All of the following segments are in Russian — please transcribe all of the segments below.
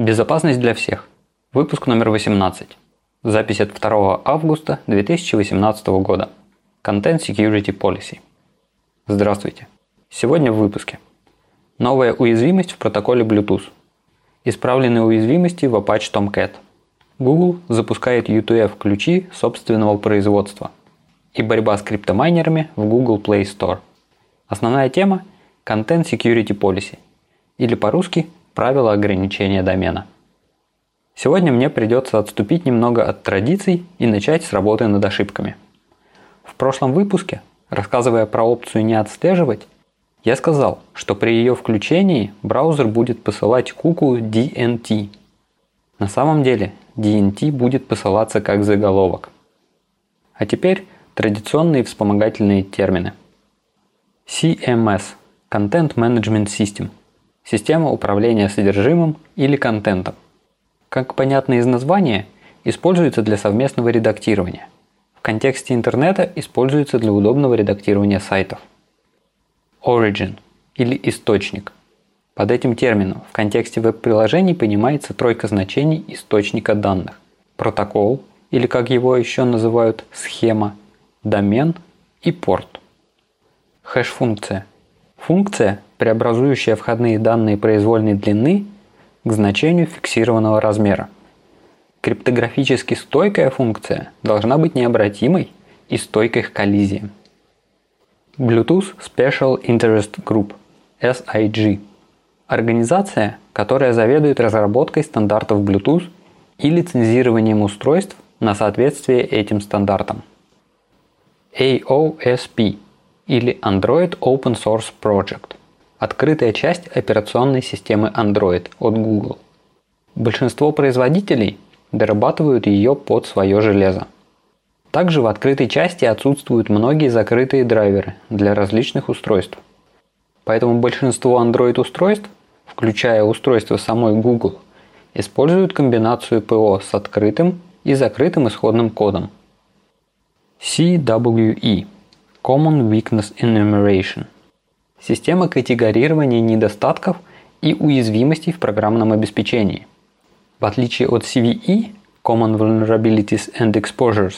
Безопасность для всех. Выпуск номер 18. Запись от 2 августа 2018 года. Content Security Policy. Здравствуйте. Сегодня в выпуске. Новая уязвимость в протоколе Bluetooth. Исправленные уязвимости в Apache Tomcat. Google запускает UTF-ключи собственного производства. И борьба с криптомайнерами в Google Play Store. Основная тема – Content Security Policy. Или по-русски – правила ограничения домена. Сегодня мне придется отступить немного от традиций и начать с работы над ошибками. В прошлом выпуске, рассказывая про опцию «Не отслеживать», я сказал, что при ее включении браузер будет посылать куку DNT. На самом деле DNT будет посылаться как заголовок. А теперь традиционные вспомогательные термины. CMS – Content Management System – Система управления содержимым или контентом. Как понятно из названия, используется для совместного редактирования. В контексте интернета используется для удобного редактирования сайтов. Origin или источник. Под этим термином в контексте веб-приложений понимается тройка значений источника данных. Протокол, или как его еще называют, схема, домен и порт. Хэш-функция. Функция, преобразующая входные данные произвольной длины к значению фиксированного размера. Криптографически стойкая функция должна быть необратимой и стойкой к коллизиям. Bluetooth Special Interest Group SIG – организация, которая заведует разработкой стандартов Bluetooth и лицензированием устройств на соответствие этим стандартам. AOSP или Android Open Source Project открытая часть операционной системы Android от Google. Большинство производителей дорабатывают ее под свое железо. Также в открытой части отсутствуют многие закрытые драйверы для различных устройств. Поэтому большинство Android-устройств, включая устройства самой Google, используют комбинацию ПО с открытым и закрытым исходным кодом. CWE – Common Weakness Enumeration – Система категорирования недостатков и уязвимостей в программном обеспечении. В отличие от CVE Common Vulnerabilities and Exposures,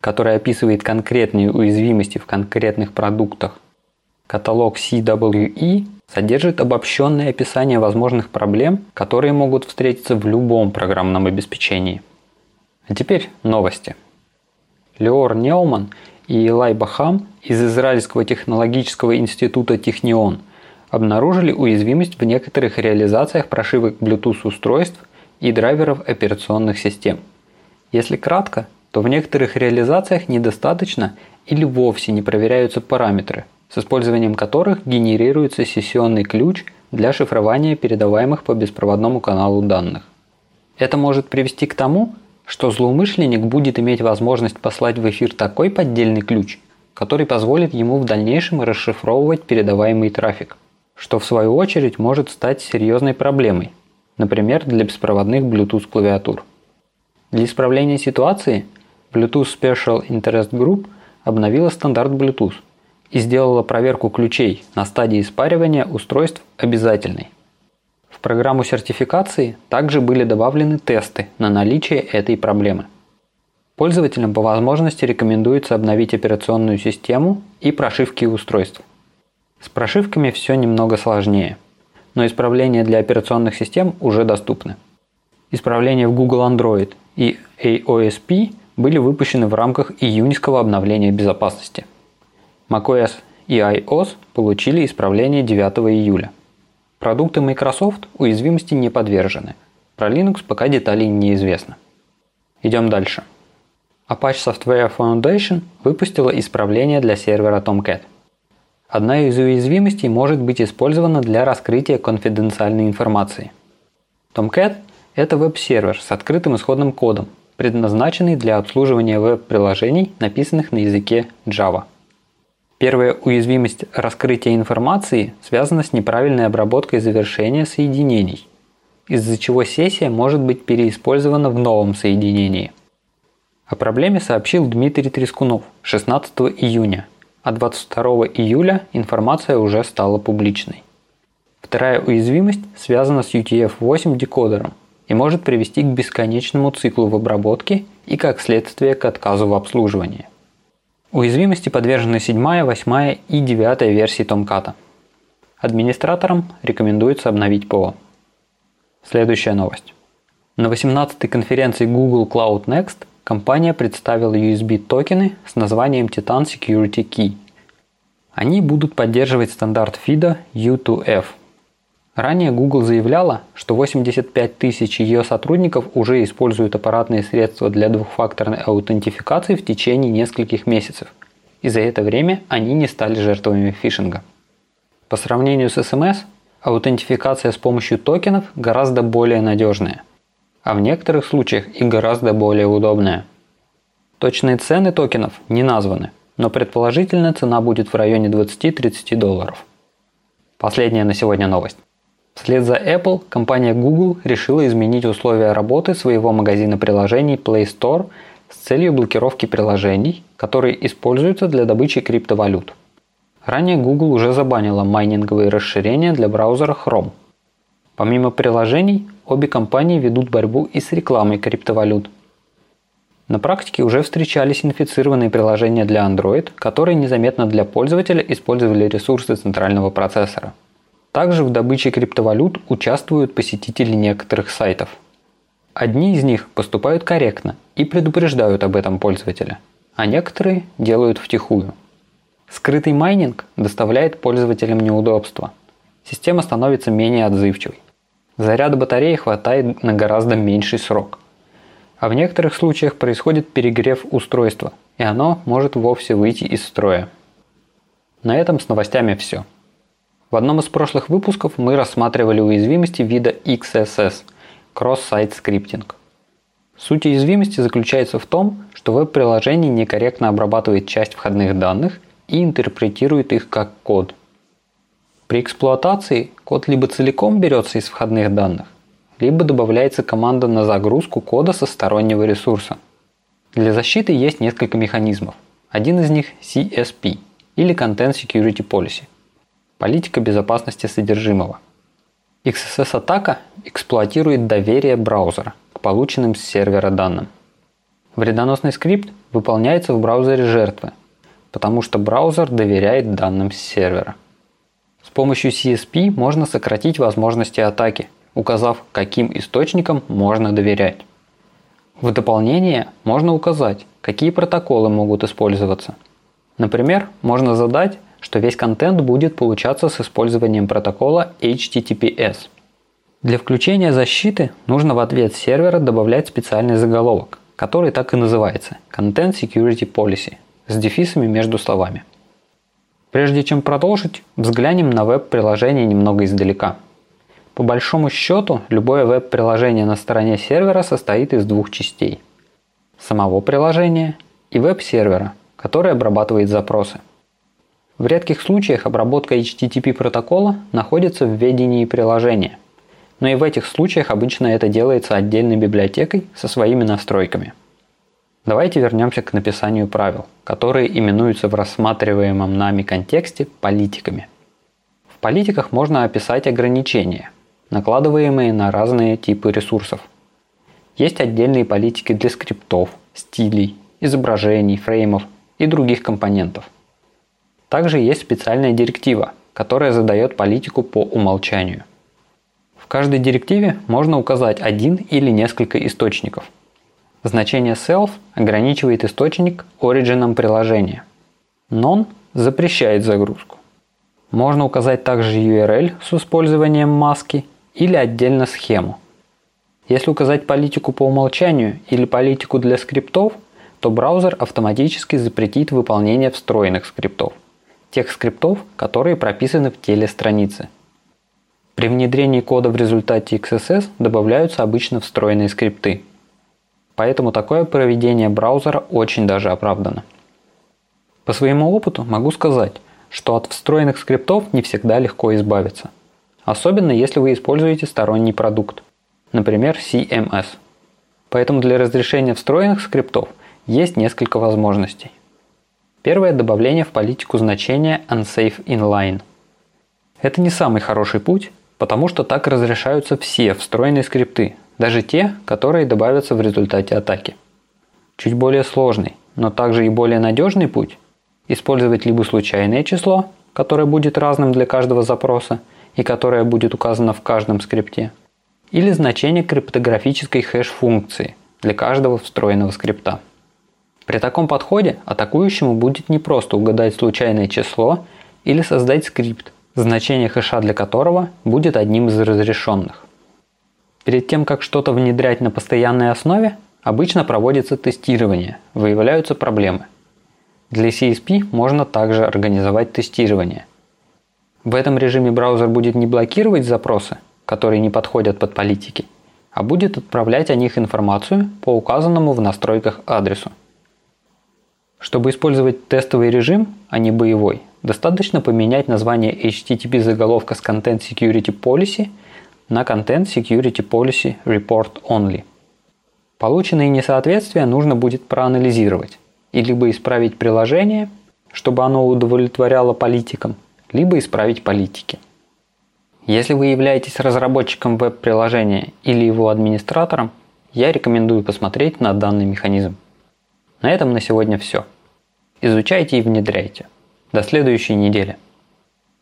который описывает конкретные уязвимости в конкретных продуктах, каталог CWE содержит обобщенное описание возможных проблем, которые могут встретиться в любом программном обеспечении. А теперь новости. Леор Неуман и Илай Бахам из Израильского технологического института Технион обнаружили уязвимость в некоторых реализациях прошивок Bluetooth устройств и драйверов операционных систем. Если кратко, то в некоторых реализациях недостаточно или вовсе не проверяются параметры, с использованием которых генерируется сессионный ключ для шифрования передаваемых по беспроводному каналу данных. Это может привести к тому, что злоумышленник будет иметь возможность послать в эфир такой поддельный ключ, который позволит ему в дальнейшем расшифровывать передаваемый трафик, что в свою очередь может стать серьезной проблемой, например, для беспроводных Bluetooth клавиатур. Для исправления ситуации Bluetooth Special Interest Group обновила стандарт Bluetooth и сделала проверку ключей на стадии спаривания устройств обязательной программу сертификации также были добавлены тесты на наличие этой проблемы. Пользователям по возможности рекомендуется обновить операционную систему и прошивки устройств. С прошивками все немного сложнее, но исправления для операционных систем уже доступны. Исправления в Google Android и AOSP были выпущены в рамках июньского обновления безопасности. macOS и iOS получили исправление 9 июля – Продукты Microsoft уязвимости не подвержены. Про Linux пока деталей неизвестно. Идем дальше. Apache Software Foundation выпустила исправление для сервера Tomcat. Одна из уязвимостей может быть использована для раскрытия конфиденциальной информации. Tomcat – это веб-сервер с открытым исходным кодом, предназначенный для обслуживания веб-приложений, написанных на языке Java – Первая уязвимость раскрытия информации связана с неправильной обработкой завершения соединений, из-за чего сессия может быть переиспользована в новом соединении. О проблеме сообщил Дмитрий Трескунов 16 июня, а 22 июля информация уже стала публичной. Вторая уязвимость связана с UTF-8 декодером, и может привести к бесконечному циклу в обработке и как следствие к отказу в обслуживании. Уязвимости подвержены 7, 8 и 9 версии Tomcat. Администраторам рекомендуется обновить ПО. Следующая новость. На 18-й конференции Google Cloud Next компания представила USB токены с названием Titan Security Key. Они будут поддерживать стандарт FIDO U2F. Ранее Google заявляла, что 85 тысяч ее сотрудников уже используют аппаратные средства для двухфакторной аутентификации в течение нескольких месяцев, и за это время они не стали жертвами фишинга. По сравнению с SMS, аутентификация с помощью токенов гораздо более надежная, а в некоторых случаях и гораздо более удобная. Точные цены токенов не названы, но предположительно цена будет в районе 20-30 долларов. Последняя на сегодня новость. Вслед за Apple компания Google решила изменить условия работы своего магазина приложений Play Store с целью блокировки приложений, которые используются для добычи криптовалют – Ранее Google уже забанила майнинговые расширения для браузера Chrome. Помимо приложений, обе компании ведут борьбу и с рекламой криптовалют. На практике уже встречались инфицированные приложения для Android, которые незаметно для пользователя использовали ресурсы центрального процессора. Также в добыче криптовалют участвуют посетители некоторых сайтов. Одни из них поступают корректно и предупреждают об этом пользователя, а некоторые делают втихую – Скрытый майнинг доставляет пользователям неудобства. Система становится менее отзывчивой. Заряда батареи хватает на гораздо меньший срок. А в некоторых случаях происходит перегрев устройства, и оно может вовсе выйти из строя. На этом с новостями все. В одном из прошлых выпусков мы рассматривали уязвимости вида XSS – Cross-Site Scripting. Суть уязвимости заключается в том, что веб-приложение некорректно обрабатывает часть входных данных и интерпретирует их как код. При эксплуатации код либо целиком берется из входных данных, либо добавляется команда на загрузку кода со стороннего ресурса. Для защиты есть несколько механизмов. Один из них CSP или Content Security Policy – политика безопасности содержимого. XSS-атака эксплуатирует доверие браузера к полученным с сервера данным. Вредоносный скрипт выполняется в браузере жертвы – потому что браузер доверяет данным с сервера. С помощью CSP можно сократить возможности атаки, указав, каким источникам можно доверять. В дополнение можно указать, какие протоколы могут использоваться. Например, можно задать, что весь контент будет получаться с использованием протокола HTTPS. Для включения защиты нужно в ответ сервера добавлять специальный заголовок, который так и называется – Content Security Policy с дефисами между словами. Прежде чем продолжить, взглянем на веб-приложение немного издалека. По большому счету, любое веб-приложение на стороне сервера состоит из двух частей. Самого приложения и веб-сервера, который обрабатывает запросы. В редких случаях обработка HTTP протокола находится в ведении приложения, но и в этих случаях обычно это делается отдельной библиотекой со своими настройками – Давайте вернемся к написанию правил, которые именуются в рассматриваемом нами контексте политиками. В политиках можно описать ограничения, накладываемые на разные типы ресурсов. Есть отдельные политики для скриптов, стилей, изображений, фреймов и других компонентов. Также есть специальная директива, которая задает политику по умолчанию. В каждой директиве можно указать один или несколько источников – Значение self ограничивает источник ориджином приложения. Non запрещает загрузку. Можно указать также URL с использованием маски или отдельно схему. Если указать политику по умолчанию или политику для скриптов, то браузер автоматически запретит выполнение встроенных скриптов, тех скриптов, которые прописаны в теле страницы. При внедрении кода в результате XSS добавляются обычно встроенные скрипты – Поэтому такое проведение браузера очень даже оправдано. По своему опыту могу сказать, что от встроенных скриптов не всегда легко избавиться. Особенно если вы используете сторонний продукт, например CMS. Поэтому для разрешения встроенных скриптов есть несколько возможностей. Первое – добавление в политику значения unsafe inline. Это не самый хороший путь, потому что так разрешаются все встроенные скрипты, даже те, которые добавятся в результате атаки. Чуть более сложный, но также и более надежный путь – использовать либо случайное число, которое будет разным для каждого запроса и которое будет указано в каждом скрипте, или значение криптографической хэш-функции для каждого встроенного скрипта. При таком подходе атакующему будет не просто угадать случайное число или создать скрипт, значение хэша для которого будет одним из разрешенных. Перед тем, как что-то внедрять на постоянной основе, обычно проводится тестирование, выявляются проблемы. Для CSP можно также организовать тестирование. В этом режиме браузер будет не блокировать запросы, которые не подходят под политики, а будет отправлять о них информацию по указанному в настройках адресу. Чтобы использовать тестовый режим, а не боевой, достаточно поменять название HTTP заголовка с Content Security Policy на Content Security Policy Report Only. Полученные несоответствия нужно будет проанализировать и либо исправить приложение, чтобы оно удовлетворяло политикам, либо исправить политики. Если вы являетесь разработчиком веб-приложения или его администратором, я рекомендую посмотреть на данный механизм. На этом на сегодня все. Изучайте и внедряйте. До следующей недели.